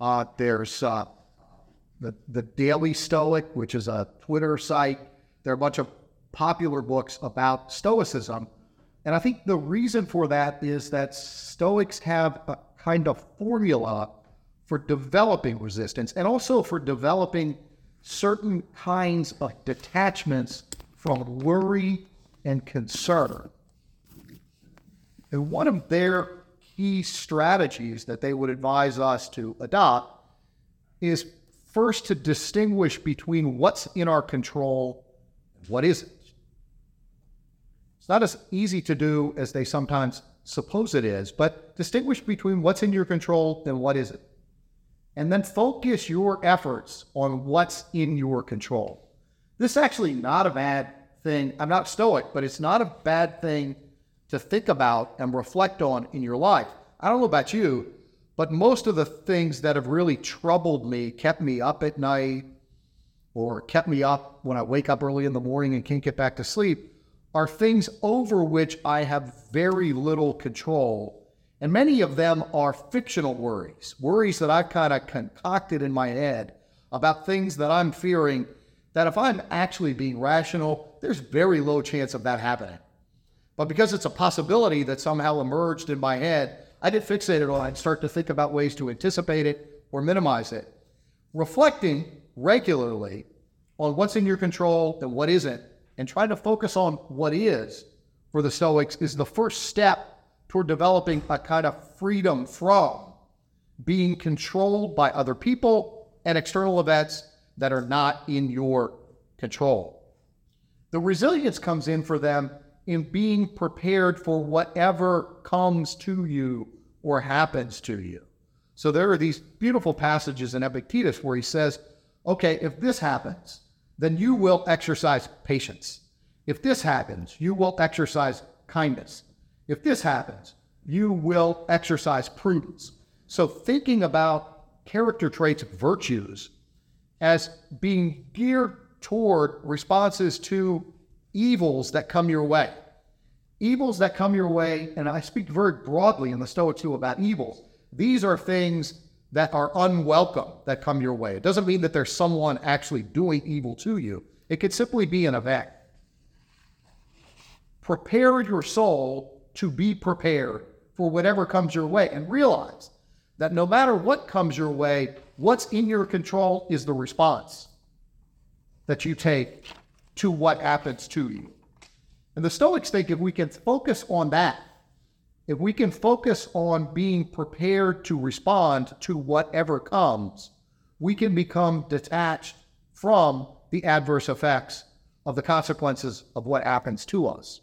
Uh, there's uh, the, the Daily Stoic, which is a Twitter site. There are a bunch of popular books about Stoicism. And I think the reason for that is that Stoics have a kind of formula for developing resistance and also for developing certain kinds of detachments from worry and concern. And one of their key strategies that they would advise us to adopt is first to distinguish between what's in our control and what isn't. It's not as easy to do as they sometimes suppose it is, but distinguish between what's in your control and what isn't. And then focus your efforts on what's in your control. This is actually not a bad thing. I'm not stoic, but it's not a bad thing to think about and reflect on in your life. I don't know about you, but most of the things that have really troubled me, kept me up at night, or kept me up when I wake up early in the morning and can't get back to sleep, are things over which I have very little control. And many of them are fictional worries, worries that I've kind of concocted in my head about things that I'm fearing that if I'm actually being rational, there's very low chance of that happening. But because it's a possibility that somehow emerged in my head, I get fixated on it and start to think about ways to anticipate it or minimize it. Reflecting regularly on what's in your control and what isn't, and trying to focus on what is for the Stoics is the first step toward developing a kind of freedom from being controlled by other people and external events that are not in your control. The resilience comes in for them in being prepared for whatever comes to you or happens to you. So there are these beautiful passages in Epictetus where he says, okay, if this happens, then you will exercise patience. If this happens, you will exercise kindness. If this happens, you will exercise prudence. So thinking about character traits, virtues, as being geared toward responses to evils that come your way. Evils that come your way, and I speak very broadly in the Stoic too about evils. These are things that are unwelcome that come your way. It doesn't mean that there's someone actually doing evil to you. It could simply be an event. Prepare your soul to be prepared for whatever comes your way and realize that no matter what comes your way, what's in your control is the response that you take to what happens to you. And the Stoics think if we can focus on that, if we can focus on being prepared to respond to whatever comes, we can become detached from the adverse effects of the consequences of what happens to us.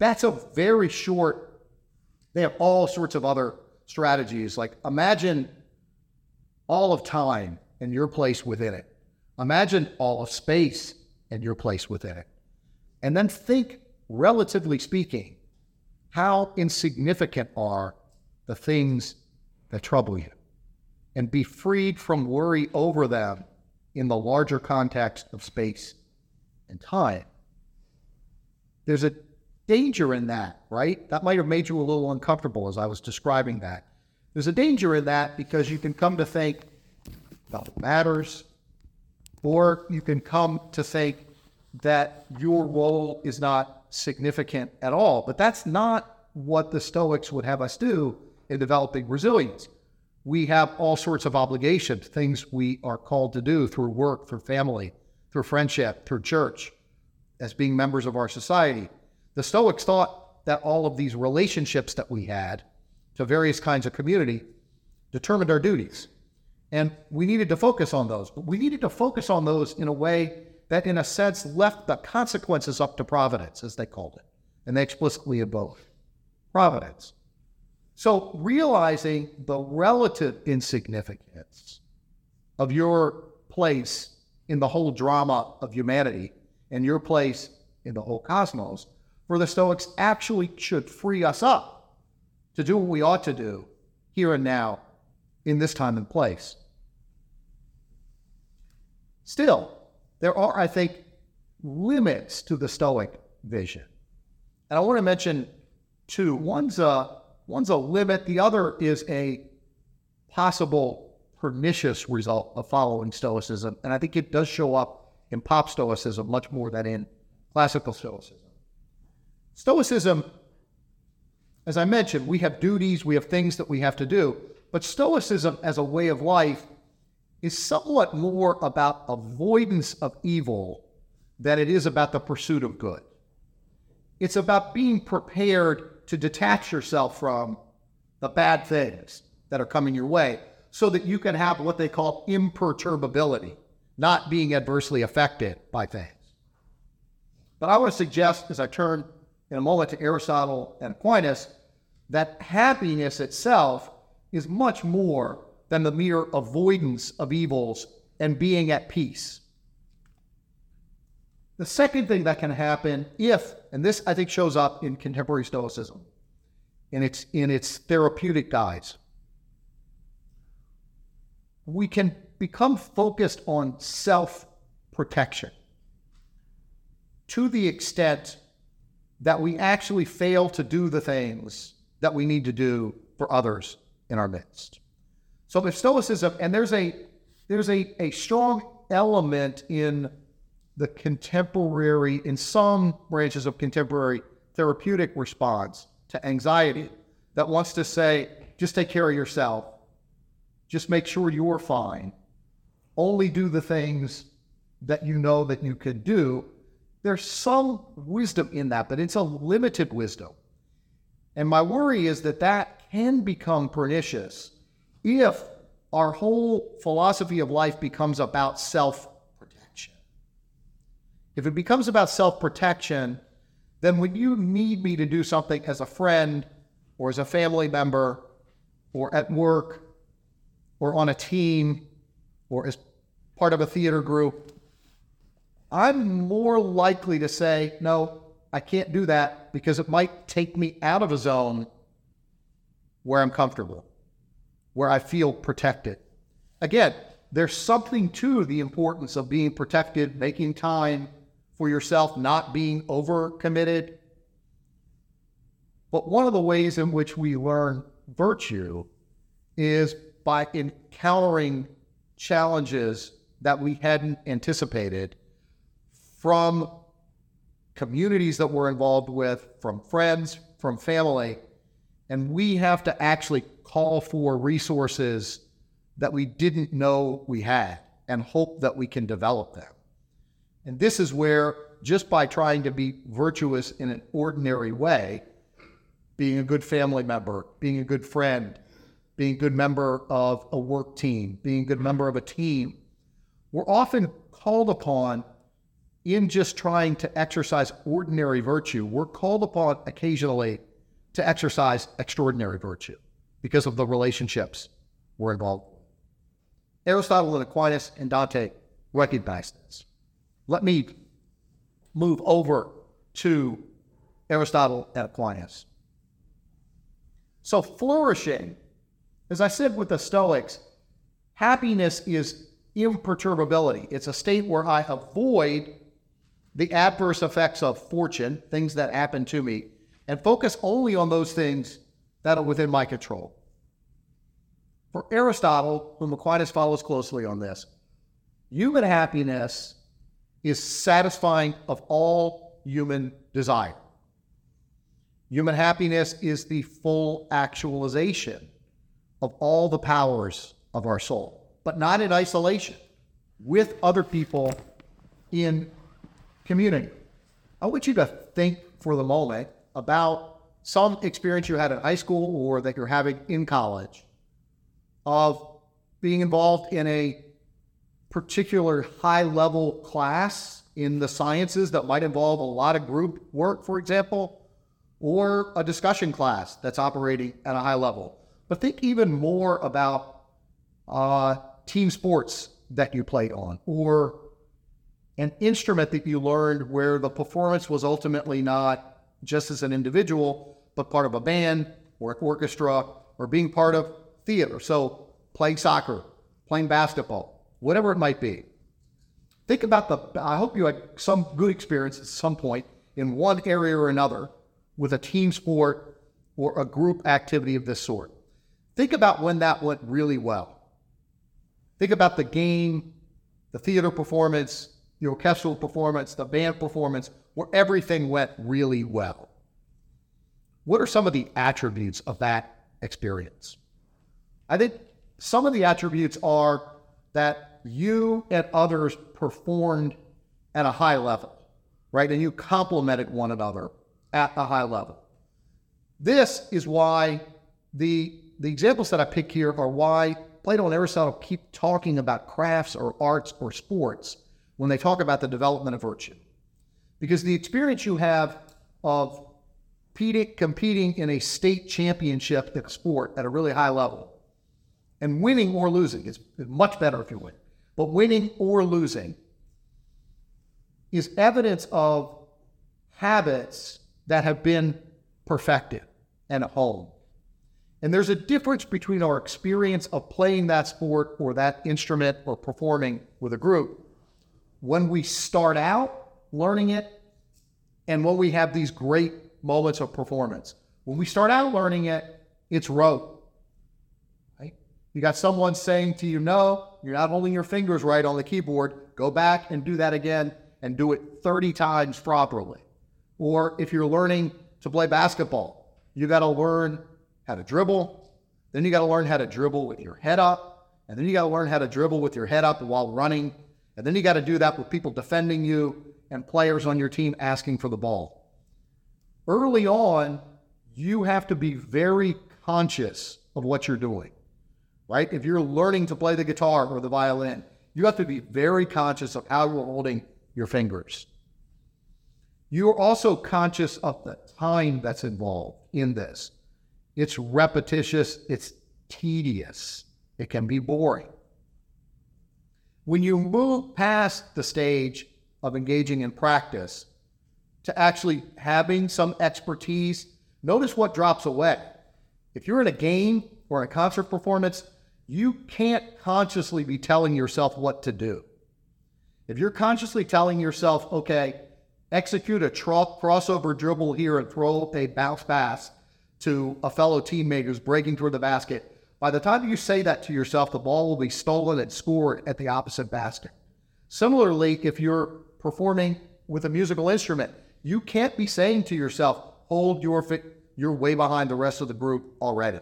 That's a very short, they have all sorts of other strategies. Like imagine all of time and your place within it. Imagine all of space and your place within it. And then think, relatively speaking, how insignificant are the things that trouble you and be freed from worry over them in the larger context of space and time. There's a danger in that, right? That might have made you a little uncomfortable as I was describing that. There's a danger in that because you can come to think about matters, or you can come to think that your role is not significant at all. But that's not what the Stoics would have us do in developing resilience. We have all sorts of obligations, things we are called to do through work, through family, through friendship, through church, as being members of our society. The Stoics thought that all of these relationships that we had to various kinds of community determined our duties. And we needed to focus on those, but we needed to focus on those in a way that, in a sense, left the consequences up to providence, as they called it. And they explicitly invoked providence. So, realizing the relative insignificance of your place in the whole drama of humanity and your place in the whole cosmos, for the Stoics actually should free us up to do what we ought to do here and now in this time and place. Still, there are, I think, limits to the Stoic vision. And I want to mention two. One's a One's a limit, the other is a possible pernicious result of following Stoicism. And I think it does show up in pop Stoicism much more than in classical Stoicism. Stoicism, as I mentioned, we have duties, we have things that we have to do. But Stoicism as a way of life is somewhat more about avoidance of evil than it is about the pursuit of good. It's about being prepared to detach yourself from the bad things that are coming your way so that you can have what they call imperturbability, not being adversely affected by things. But I want to suggest, as I turn in a moment to Aristotle and Aquinas, that happiness itself is much more than the mere avoidance of evils and being at peace. The second thing that can happen if, and this I think shows up in contemporary Stoicism, in its in its therapeutic guise, we can become focused on self-protection to the extent that we actually fail to do the things that we need to do for others in our midst. So if Stoicism, and there's a there's a, a strong element in the contemporary, in some branches of contemporary therapeutic response to anxiety that wants to say, just take care of yourself, just make sure you're fine, only do the things that you know that you could do. There's some wisdom in that, but it's a limited wisdom. And my worry is that that can become pernicious if our whole philosophy of life becomes about self protection. if it becomes about self protection, then when you need me to do something as a friend or as a family member or at work or on a team or as part of a theater group, I'm more likely to say, no, I can't do that because it might take me out of a zone where I'm comfortable, where I feel protected. Again, there's something to the importance of being protected, making time, for yourself not being overcommitted. But one of the ways in which we learn virtue is by encountering challenges that we hadn't anticipated from communities that we're involved with, from friends, from family. And we have to actually call for resources that we didn't know we had and hope that we can develop them. And this is where, just by trying to be virtuous in an ordinary way, being a good family member, being a good friend, being a good member of a work team, being a good member of a team, we're often called upon in just trying to exercise ordinary virtue. We're called upon occasionally to exercise extraordinary virtue because of the relationships we're involved with. Aristotle and Aquinas and Dante recognized this. Let me move over to Aristotle and Aquinas. So, flourishing, as I said with the Stoics, happiness is imperturbability. It's a state where I avoid the adverse effects of fortune, things that happen to me, and focus only on those things that are within my control. For Aristotle, whom Aquinas follows closely on this, human happiness is satisfying of all human desire. Human happiness is the full actualization of all the powers of our soul, but not in isolation, with other people in community. I want you to think for the moment about some experience you had in high school or that you're having in college of being involved in a particular high level class in the sciences that might involve a lot of group work, for example, or a discussion class that's operating at a high level. But think even more about uh, team sports that you played on or an instrument that you learned where the performance was ultimately not just as an individual, but part of a band or an orchestra or being part of theater. So playing soccer, playing basketball, whatever it might be. Think about the, I hope you had some good experience at some point in one area or another with a team sport or a group activity of this sort. Think about when that went really well. Think about the game, the theater performance, the orchestral performance, the band performance, where everything went really well. What are some of the attributes of that experience? I think some of the attributes are that you and others performed at a high level, right? And you complemented one another at a high level. This is why the, the examples that I pick here are why Plato and Aristotle keep talking about crafts or arts or sports when they talk about the development of virtue. Because the experience you have of competing in a state championship sport at a really high level. And winning or losing is much better if you win, but winning or losing is evidence of habits that have been perfected and honed. And there's a difference between our experience of playing that sport or that instrument or performing with a group. When we start out learning it and when we have these great moments of performance. When we start out learning it, it's rote. Right? You got someone saying to you, no, you're not holding your fingers right on the keyboard. Go back and do that again and do it 30 times properly. Or if you're learning to play basketball, you got to learn how to dribble. Then you got to learn how to dribble with your head up. And then you got to learn how to dribble with your head up while running. And then you got to do that with people defending you and players on your team asking for the ball. Early on, you have to be very conscious of what you're doing, right? If you're learning to play the guitar or the violin, you have to be very conscious of how you're holding your fingers. You are also conscious of the time that's involved in this. It's repetitious, it's tedious, it can be boring. When you move past the stage of engaging in practice to actually having some expertise, notice what drops away. If you're in a game or a concert performance, you can't consciously be telling yourself what to do. If you're consciously telling yourself, okay, execute a crossover dribble here and throw a bounce pass to a fellow teammate who's breaking through the basket, by the time you say that to yourself, the ball will be stolen and scored at the opposite basket. Similarly, if you're performing with a musical instrument, you can't be saying to yourself, hold your fi- you're way behind the rest of the group already.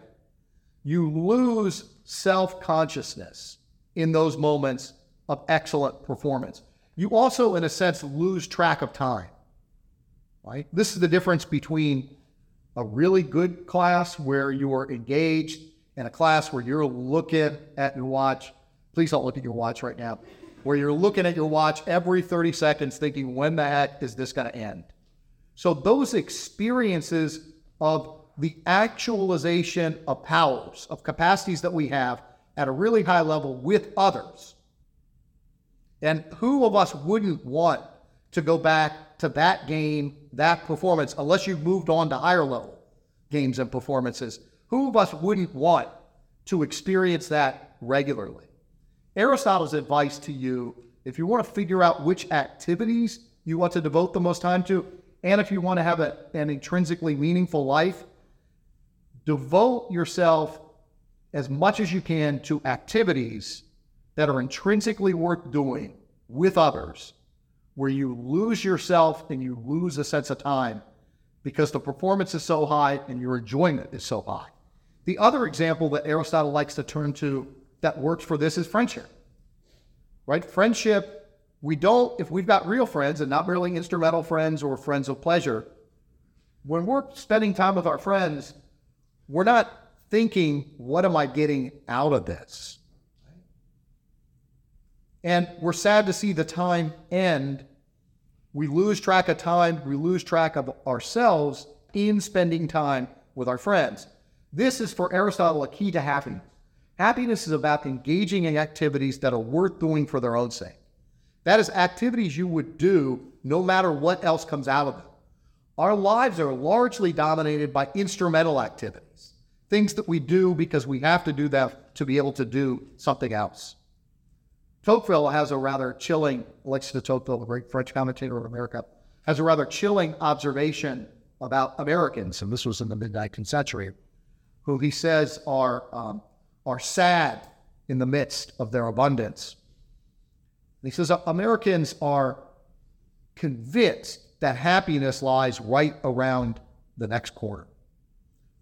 You lose self consciousness in those moments of excellent performance. You also, in a sense, lose track of time. Right? This is the difference between a really good class where you're engaged and a class where you're looking at your watch. Please don't look at your watch right now. Where you're looking at your watch every 30 seconds thinking, when the heck is this going to end? So, those experiences of the actualization of powers, of capacities that we have at a really high level with others and who of us wouldn't want to go back to that game, that performance, unless you've moved on to higher level games and performances? Who of us wouldn't want to experience that regularly? Aristotle's advice to you, if you want to figure out which activities you want to devote the most time to, and if you want to have a, an intrinsically meaningful life, devote yourself as much as you can to activities that are intrinsically worth doing with others, where you lose yourself and you lose a sense of time because the performance is so high and your enjoyment is so high. The other example that Aristotle likes to turn to that works for this is friendship. Right? Friendship, we don't, if we've got real friends and not merely instrumental friends or friends of pleasure, when we're spending time with our friends, we're not thinking, what am I getting out of this? And we're sad to see the time end. We lose track of time, we lose track of ourselves in spending time with our friends. This is for Aristotle a key to happiness. Happiness is about engaging in activities that are worth doing for their own sake. That is activities you would do no matter what else comes out of them. Our lives are largely dominated by instrumental activities, things that we do because we have to do them to be able to do something else. Tocqueville has a rather chilling, Alexis de Tocqueville, the great French commentator of America, has a rather chilling observation about Americans, and this was in the mid 19th century, who he says are, um, are sad in the midst of their abundance. And he says Americans are convinced that happiness lies right around the next corner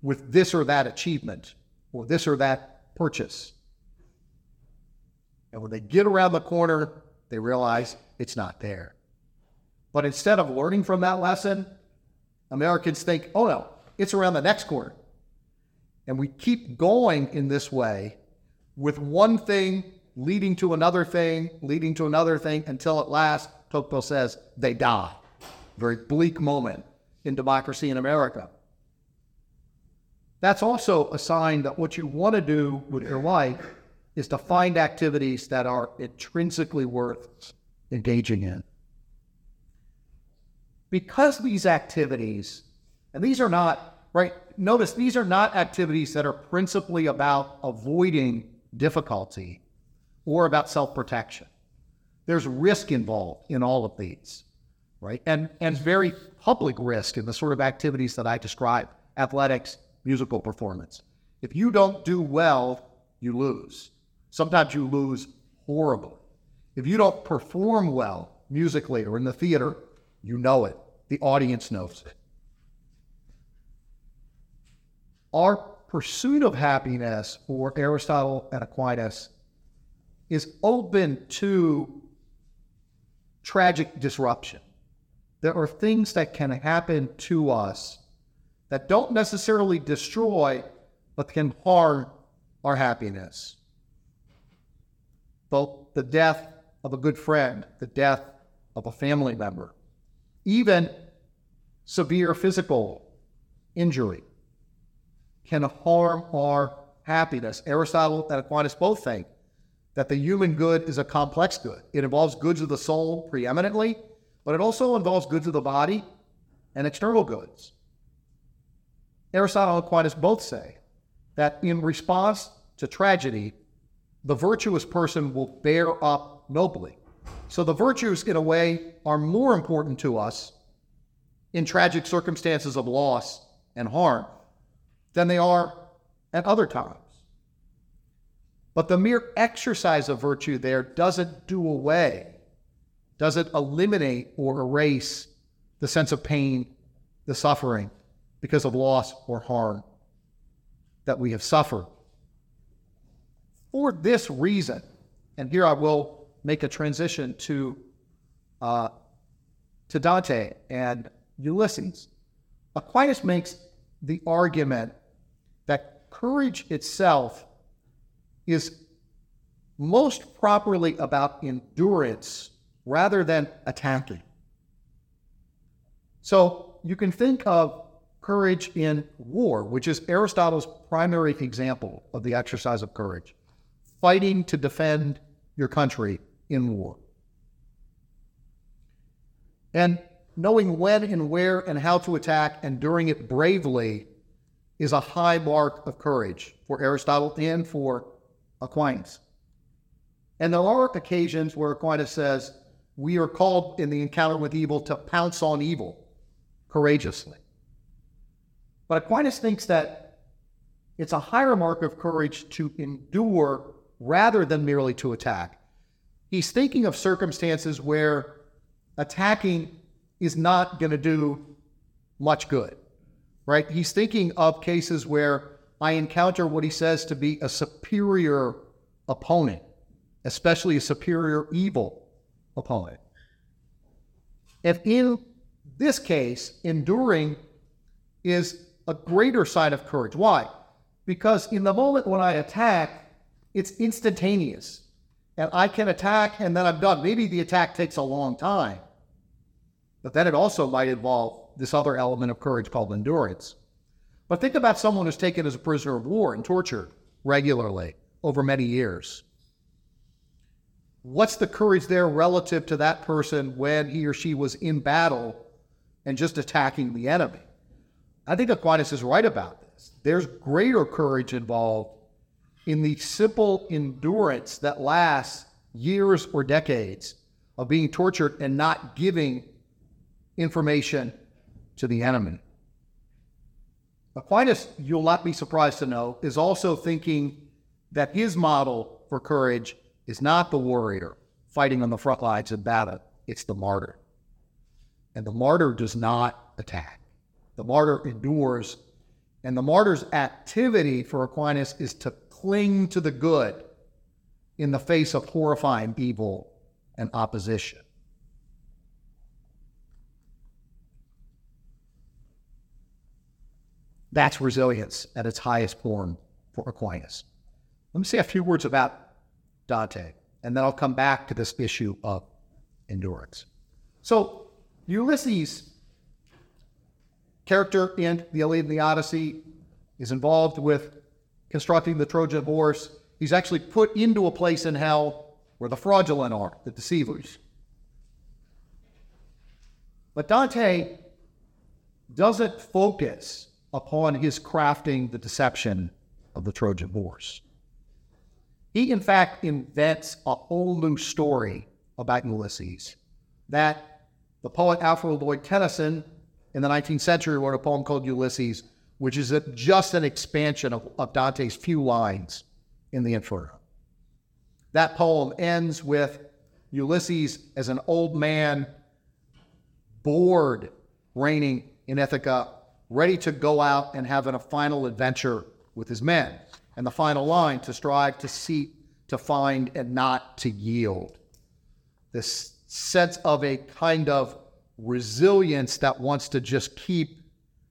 with this or that achievement or this or that purchase. And when they get around the corner, they realize it's not there. But instead of learning from that lesson, Americans think, oh no, it's around the next corner. And we keep going in this way with one thing leading to another thing, leading to another thing, until at last, Tocqueville says, they die very bleak moment in democracy in America. That's also a sign that what you want to do with your life is to find activities that are intrinsically worth engaging in. Because these activities, and these are not, right, notice these are not activities that are principally about avoiding difficulty or about self protection. There's risk involved in all of these right? And and very public risk in the sort of activities that I describe: athletics, musical performance. If you don't do well, you lose. Sometimes you lose horribly. If you don't perform well musically or in the theater, you know it. The audience knows it. Our pursuit of happiness for Aristotle and Aquinas is open to tragic disruption there are things that can happen to us that don't necessarily destroy, but can harm our happiness. Both the death of a good friend, the death of a family member, even severe physical injury can harm our happiness. Aristotle and Aquinas both think that the human good is a complex good. It involves goods of the soul preeminently, but it also involves goods of the body and external goods. Aristotle and Aquinas both say that in response to tragedy, the virtuous person will bear up nobly. So the virtues, in a way, are more important to us in tragic circumstances of loss and harm than they are at other times. But the mere exercise of virtue there doesn't do away does it eliminate or erase the sense of pain, the suffering because of loss or harm that we have suffered? For this reason, and here I will make a transition to uh, to Dante and Ulysses. Aquinas makes the argument that courage itself is most properly about endurance rather than attacking. So you can think of courage in war, which is Aristotle's primary example of the exercise of courage fighting to defend your country in war. And knowing when and where and how to attack and doing it bravely is a high mark of courage for Aristotle and for Aquinas. And there are occasions where Aquinas says, we are called in the encounter with evil to pounce on evil courageously. But Aquinas thinks that it's a higher mark of courage to endure rather than merely to attack. He's thinking of circumstances where attacking is not going to do much good, right? He's thinking of cases where I encounter what he says to be a superior opponent, especially a superior evil opponent. If in this case, enduring is a greater sign of courage. Why? Because in the moment when I attack, it's instantaneous. And I can attack and then I'm done. Maybe the attack takes a long time, but then it also might involve this other element of courage called endurance. But think about someone who's taken as a prisoner of war and tortured regularly over many years. What's the courage there relative to that person when he or she was in battle and just attacking the enemy? I think Aquinas is right about this. There's greater courage involved in the simple endurance that lasts years or decades of being tortured and not giving information to the enemy. Aquinas, you'll not be surprised to know, is also thinking that his model for courage is not the warrior fighting on the front lines of battle, it's the martyr. And the martyr does not attack, the martyr endures. And the martyr's activity for Aquinas is to cling to the good in the face of horrifying evil and opposition. That's resilience at its highest form for Aquinas. Let me say a few words about Dante, and then I'll come back to this issue of endurance. So, Ulysses, character in the Iliad and the Odyssey, is involved with constructing the Trojan horse. He's actually put into a place in hell where the fraudulent are, the deceivers. But Dante doesn't focus upon his crafting the deception of the Trojan horse. He, in fact, invents a whole new story about Ulysses that the poet Alfred Lord Tennyson in the 19th century wrote a poem called Ulysses, which is a, just an expansion of, of Dante's few lines in the Inferno. That poem ends with Ulysses as an old man, bored, reigning in Ithaca, ready to go out and have a final adventure with his men. And the final line to strive to seek, to find, and not to yield. This sense of a kind of resilience that wants to just keep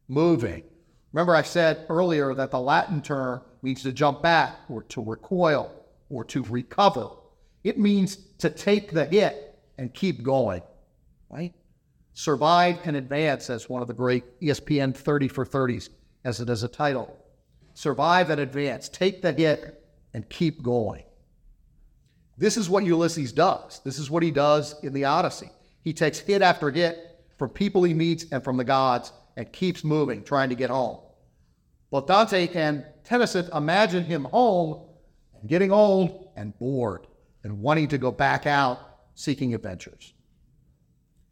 moving. Remember, I said earlier that the Latin term means to jump back or to recoil or to recover. It means to take the hit and keep going, right? Survive and advance as one of the great ESPN 30 for 30s, as it is a title. Survive and advance, take the hit and keep going. This is what Ulysses does. This is what he does in the Odyssey. He takes hit after hit from people he meets and from the gods and keeps moving, trying to get home. Well, Dante and Tennyson imagine him home and getting old and bored and wanting to go back out seeking adventures.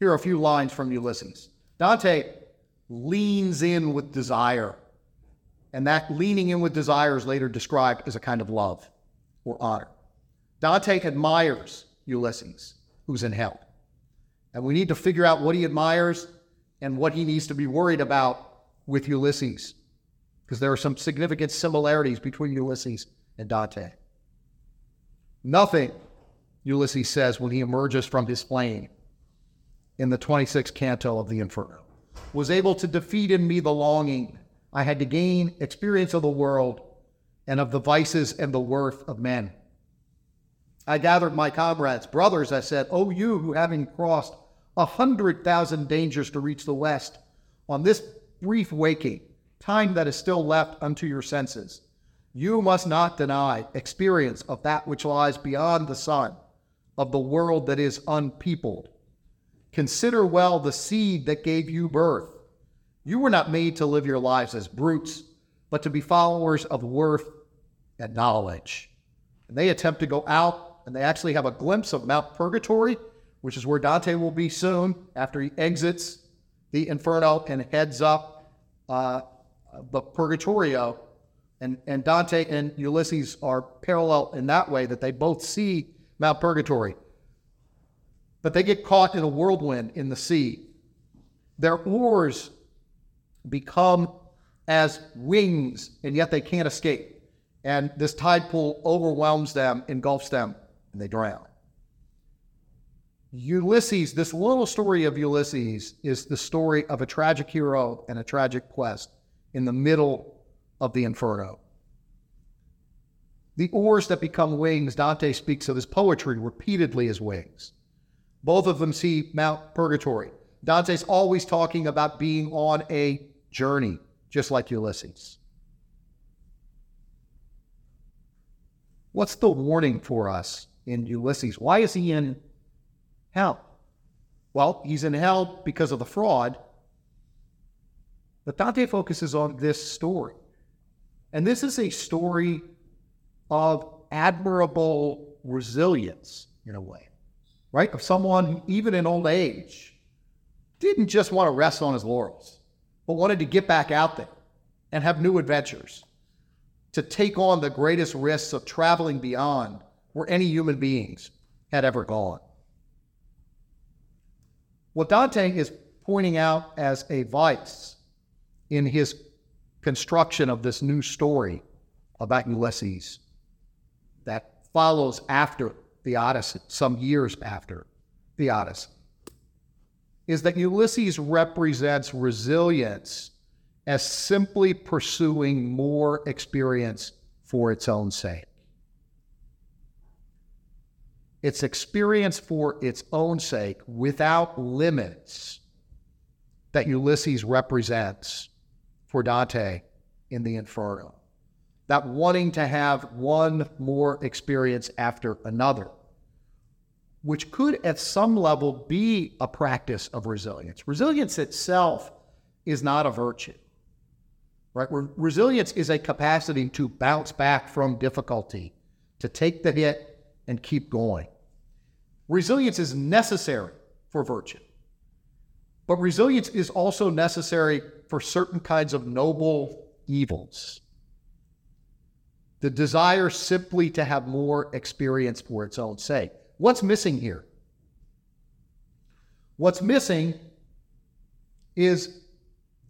Here are a few lines from Ulysses. Dante leans in with desire, and that leaning in with desire is later described as a kind of love or honor. Dante admires Ulysses, who's in hell. And we need to figure out what he admires and what he needs to be worried about with Ulysses, because there are some significant similarities between Ulysses and Dante. Nothing, Ulysses says when he emerges from his flame, in the 26th canto of the Inferno, was able to defeat in me the longing I had to gain experience of the world and of the vices and the worth of men. I gathered my comrades, brothers, I said, O you who having crossed a hundred thousand dangers to reach the west, on this brief waking, time that is still left unto your senses, you must not deny experience of that which lies beyond the sun, of the world that is unpeopled, Consider well the seed that gave you birth. You were not made to live your lives as brutes, but to be followers of worth and knowledge. And they attempt to go out, and they actually have a glimpse of Mount Purgatory, which is where Dante will be soon after he exits the Inferno and heads up uh, the Purgatorio. And, and Dante and Ulysses are parallel in that way that they both see Mount Purgatory but they get caught in a whirlwind in the sea. Their oars become as wings, and yet they can't escape. And this tide pool overwhelms them, engulfs them, and they drown. Ulysses, this little story of Ulysses, is the story of a tragic hero and a tragic quest in the middle of the inferno. The oars that become wings, Dante speaks of his poetry repeatedly as wings. Both of them see Mount Purgatory. Dante's always talking about being on a journey, just like Ulysses. What's the warning for us in Ulysses? Why is he in hell? Well, he's in hell because of the fraud. But Dante focuses on this story. And this is a story of admirable resilience, in a way, right? Of someone who, even in old age, didn't just want to rest on his laurels, but wanted to get back out there and have new adventures, to take on the greatest risks of traveling beyond where any human beings had ever gone. What Dante is pointing out as a vice in his construction of this new story about Ulysses that follows after the Odyssey, some years after the Odyssey, is that Ulysses represents resilience as simply pursuing more experience for its own sake. It's experience for its own sake without limits that Ulysses represents for Dante in the Inferno. That wanting to have one more experience after another, which could at some level be a practice of resilience. Resilience itself is not a virtue, right? Resilience is a capacity to bounce back from difficulty, to take the hit and keep going. Resilience is necessary for virtue. But resilience is also necessary for certain kinds of noble evils. The desire simply to have more experience for its own sake. What's missing here? What's missing is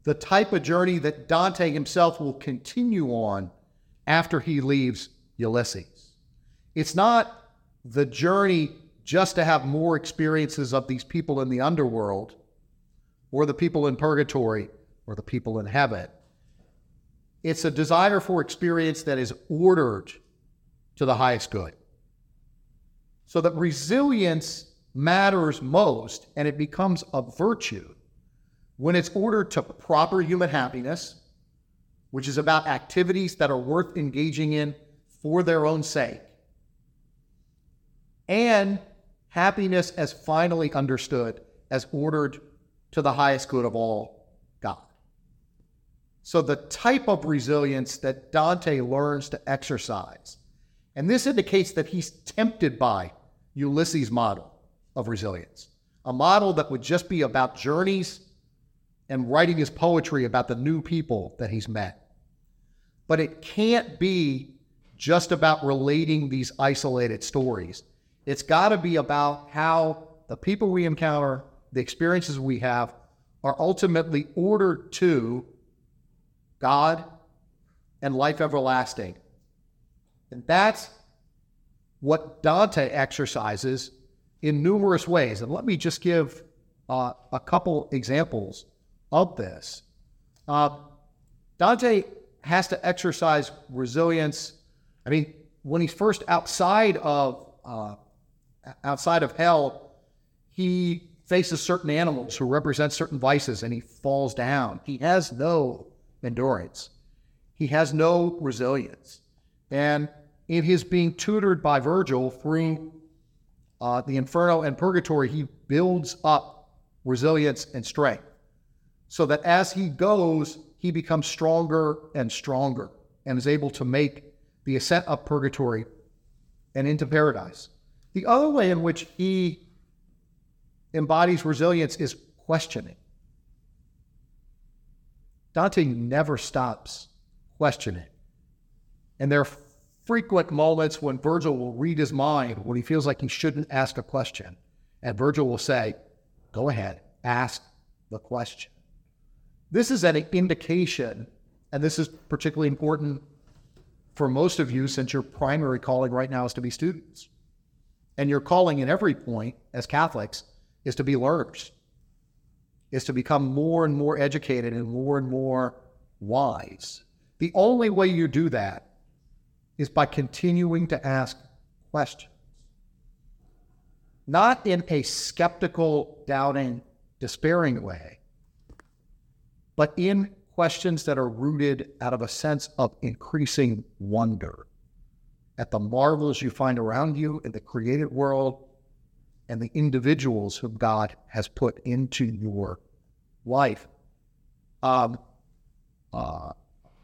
the type of journey that Dante himself will continue on after he leaves Ulysses. It's not the journey just to have more experiences of these people in the underworld or the people in purgatory or the people in heaven. It's a desire for experience that is ordered to the highest good. So that resilience matters most and it becomes a virtue when it's ordered to proper human happiness, which is about activities that are worth engaging in for their own sake, and happiness as finally understood as ordered to the highest good of all. So, the type of resilience that Dante learns to exercise, and this indicates that he's tempted by Ulysses' model of resilience, a model that would just be about journeys and writing his poetry about the new people that he's met. But it can't be just about relating these isolated stories. It's got to be about how the people we encounter, the experiences we have, are ultimately ordered to God and life everlasting. And that's what Dante exercises in numerous ways. And let me just give uh, a couple examples of this. Uh, Dante has to exercise resilience. I mean, when he's first outside of uh, outside of hell, he faces certain animals who represent certain vices and he falls down. He has no endurance, he has no resilience. And in his being tutored by Virgil through uh, the Inferno and Purgatory, he builds up resilience and strength so that as he goes, he becomes stronger and stronger and is able to make the ascent up purgatory and into paradise. The other way in which he embodies resilience is questioning. Dante never stops questioning. And there are frequent moments when Virgil will read his mind when he feels like he shouldn't ask a question. And Virgil will say, Go ahead, ask the question. This is an indication, and this is particularly important for most of you since your primary calling right now is to be students. And your calling in every point as Catholics is to be learners, is to become more and more educated and more and more wise. The only way you do that is by continuing to ask questions. Not in a skeptical, doubting despairing way, but in questions that are rooted out of a sense of increasing wonder at the marvels you find around you in the created world and the individuals whom God has put into your life. Um, uh,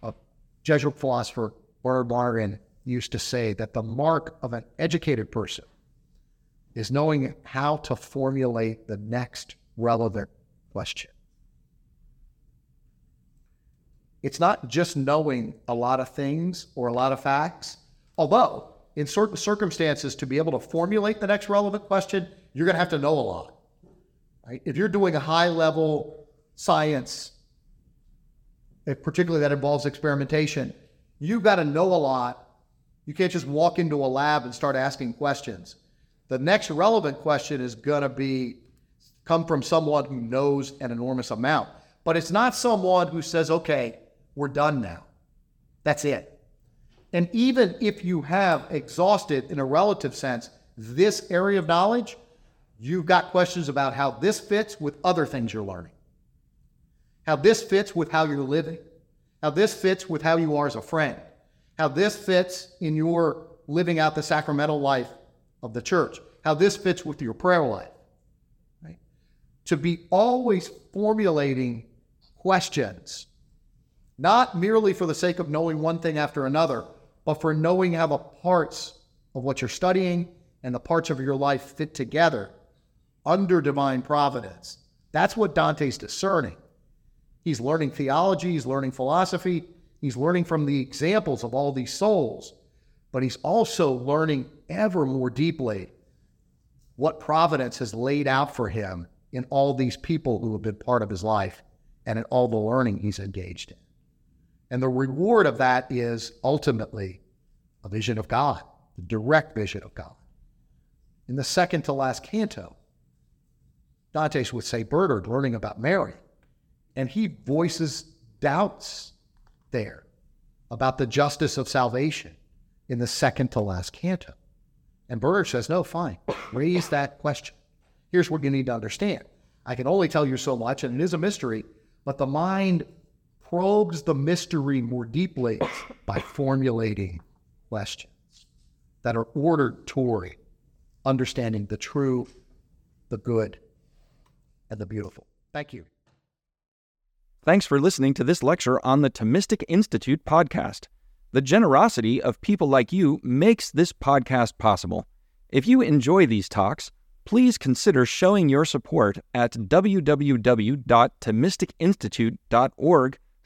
a Jesuit philosopher, Bernard Martin, used to say that the mark of an educated person is knowing how to formulate the next relevant question. It's not just knowing a lot of things or a lot of facts, although in certain circumstances, to be able to formulate the next relevant question, you're going to have to know a lot. Right? If you're doing a high level science, eh, particularly that involves experimentation, you've got to know a lot. You can't just walk into a lab and start asking questions. The next relevant question is going to be come from someone who knows an enormous amount. But it's not someone who says, okay, we're done now. That's it. And even if you have exhausted, in a relative sense, this area of knowledge, you've got questions about how this fits with other things you're learning, how this fits with how you're living, how this fits with how you are as a friend, how this fits in your living out the sacramental life of the church, how this fits with your prayer life. To be always formulating questions, not merely for the sake of knowing one thing after another, but for knowing how the parts of what you're studying and the parts of your life fit together under divine providence. That's what Dante's discerning. He's learning theology, he's learning philosophy, he's learning from the examples of all these souls, but he's also learning ever more deeply what providence has laid out for him in all these people who have been part of his life and in all the learning he's engaged in. And the reward of that is ultimately a vision of God, the direct vision of God. In the second to last canto, Dante's with St. Bernard learning about Mary, and he voices doubts there about the justice of salvation in the second to last canto. And Bernard says, no, fine, raise that question. Here's what you need to understand. I can only tell you so much, and it is a mystery, but the mind probes the mystery more deeply by formulating questions that are ordered toward understanding the true, the good, and the beautiful. Thank you. Thanks for listening to this lecture on the Thomistic Institute podcast. The generosity of people like you makes this podcast possible. If you enjoy these talks, please consider showing your support at www.thomisticinstitute.org